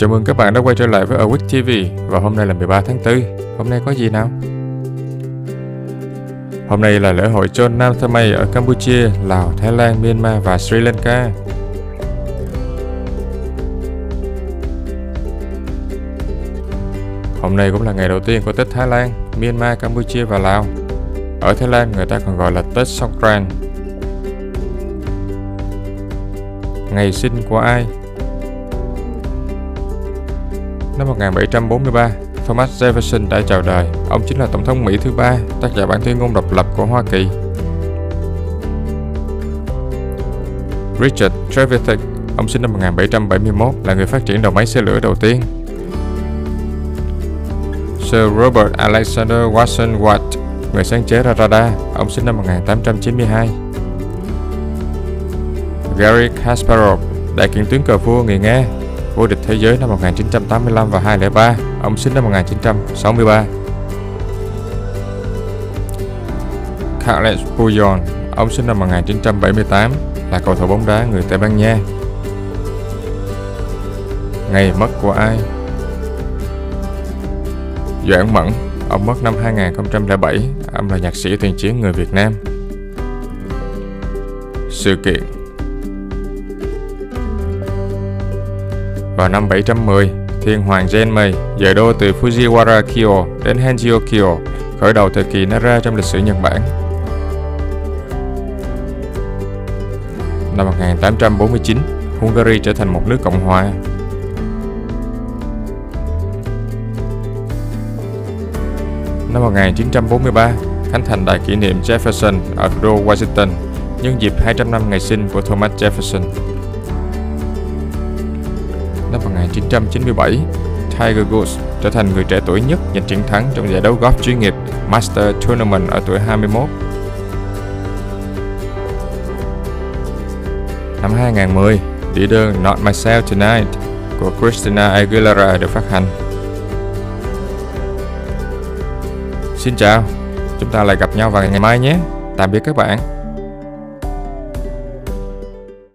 Chào mừng các bạn đã quay trở lại với Awick TV và hôm nay là 13 tháng 4. Hôm nay có gì nào? Hôm nay là lễ hội Chon Nam Thamay ở Campuchia, Lào, Thái Lan, Myanmar và Sri Lanka. Hôm nay cũng là ngày đầu tiên của Tết Thái Lan, Myanmar, Campuchia và Lào. Ở Thái Lan người ta còn gọi là Tết Songkran. Ngày sinh của ai? Năm 1743, Thomas Jefferson đã chào đời. Ông chính là Tổng thống Mỹ thứ ba, tác giả bản tuyên ngôn độc lập của Hoa Kỳ. Richard Trevithick, ông sinh năm 1771, là người phát triển đầu máy xe lửa đầu tiên. Sir Robert Alexander Watson Watt, người sáng chế ra radar, ông sinh năm 1892. Gary Kasparov, đại kiện tướng cờ vua người Nga, vô địch thế giới năm 1985 và 2003, ông sinh năm 1963. Carles Puyol, ông sinh năm 1978, là cầu thủ bóng đá người Tây Ban Nha. Ngày mất của ai? Doãn Mẫn, ông mất năm 2007, ông là nhạc sĩ tiền chiến người Việt Nam. Sự kiện Vào năm 710, thiên hoàng Genmei dời đô từ Fujiwara Kyo đến Henjio Kyo, khởi đầu thời kỳ Nara trong lịch sử Nhật Bản. Năm 1849, Hungary trở thành một nước cộng hòa. Năm 1943, khánh thành đài kỷ niệm Jefferson ở thủ đô Washington nhân dịp 200 năm ngày sinh của Thomas Jefferson năm 1997, Tiger Woods trở thành người trẻ tuổi nhất giành chiến thắng trong giải đấu golf chuyên nghiệp Master Tournament ở tuổi 21. Năm 2010, đĩa đơn Not Myself Tonight của Christina Aguilera được phát hành. Xin chào, chúng ta lại gặp nhau vào ngày mai nhé. Tạm biệt các bạn.